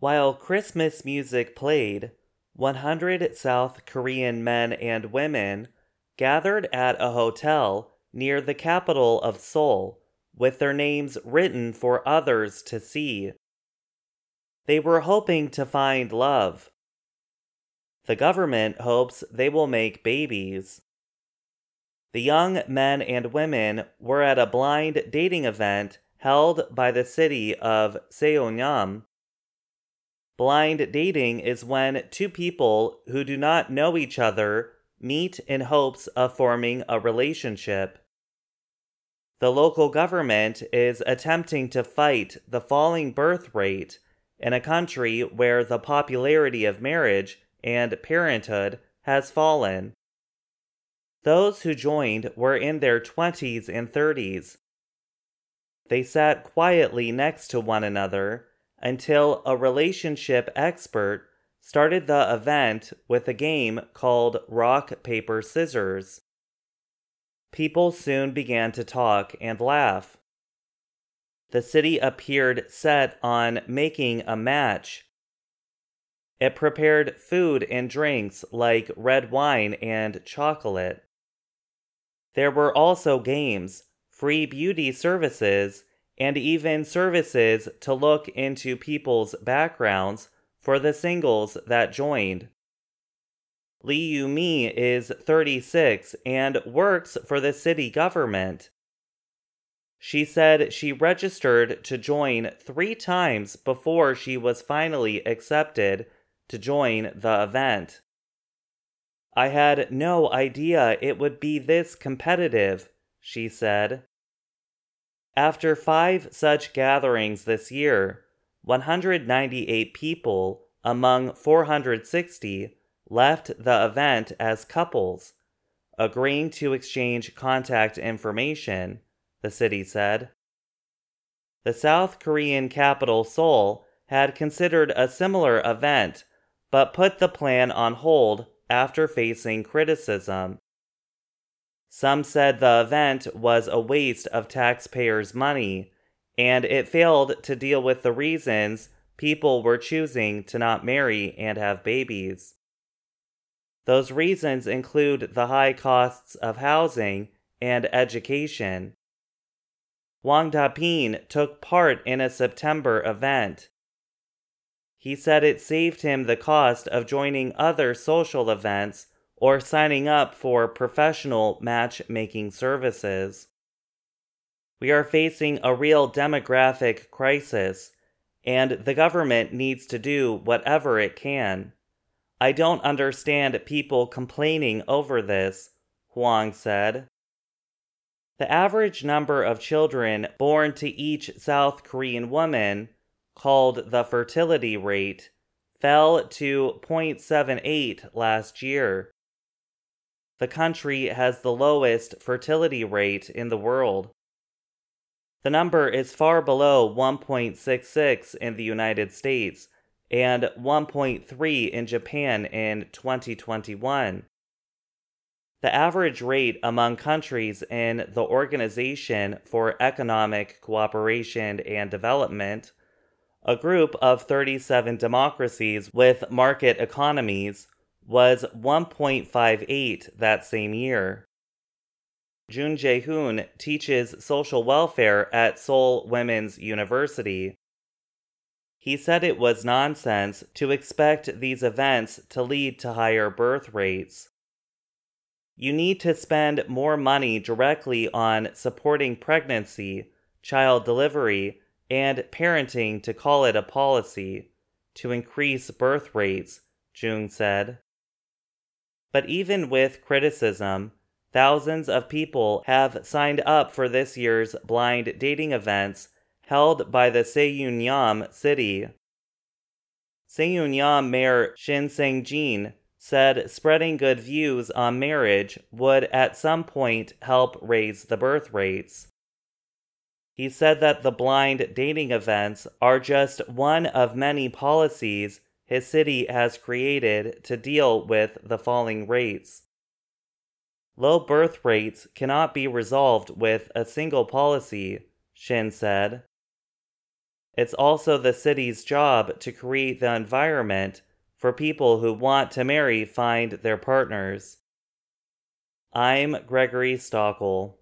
While Christmas music played, 100 South Korean men and women gathered at a hotel near the capital of Seoul with their names written for others to see. They were hoping to find love. The government hopes they will make babies. The young men and women were at a blind dating event held by the city of Seongnam. Blind dating is when two people who do not know each other meet in hopes of forming a relationship. The local government is attempting to fight the falling birth rate in a country where the popularity of marriage and parenthood has fallen. Those who joined were in their 20s and 30s. They sat quietly next to one another until a relationship expert started the event with a game called Rock, Paper, Scissors. People soon began to talk and laugh. The city appeared set on making a match. It prepared food and drinks like red wine and chocolate. There were also games, free beauty services, and even services to look into people's backgrounds for the singles that joined. Lee Yu Mi is 36 and works for the city government. She said she registered to join three times before she was finally accepted to join the event. I had no idea it would be this competitive, she said. After five such gatherings this year, 198 people among 460 left the event as couples, agreeing to exchange contact information, the city said. The South Korean capital Seoul had considered a similar event, but put the plan on hold after facing criticism. Some said the event was a waste of taxpayers' money, and it failed to deal with the reasons people were choosing to not marry and have babies. Those reasons include the high costs of housing and education. Wang Dapin took part in a September event. He said it saved him the cost of joining other social events or signing up for professional matchmaking services. We are facing a real demographic crisis, and the government needs to do whatever it can. I don't understand people complaining over this, Huang said. The average number of children born to each South Korean woman, called the fertility rate, fell to 0.78 last year the country has the lowest fertility rate in the world. The number is far below 1.66 in the United States and 1.3 in Japan in 2021. The average rate among countries in the Organization for Economic Cooperation and Development, a group of 37 democracies with market economies, was 1.58 that same year. Jung Jae-hoon teaches social welfare at Seoul Women's University. He said it was nonsense to expect these events to lead to higher birth rates. You need to spend more money directly on supporting pregnancy, child delivery, and parenting to call it a policy to increase birth rates, Jung said. But even with criticism, thousands of people have signed up for this year's blind dating events held by the Seongnam city. Seongnam Mayor Shin Sang-jin said spreading good views on marriage would at some point help raise the birth rates. He said that the blind dating events are just one of many policies his city has created to deal with the falling rates. Low birth rates cannot be resolved with a single policy, Shin said. It's also the city's job to create the environment for people who want to marry find their partners. I'm Gregory Stachel.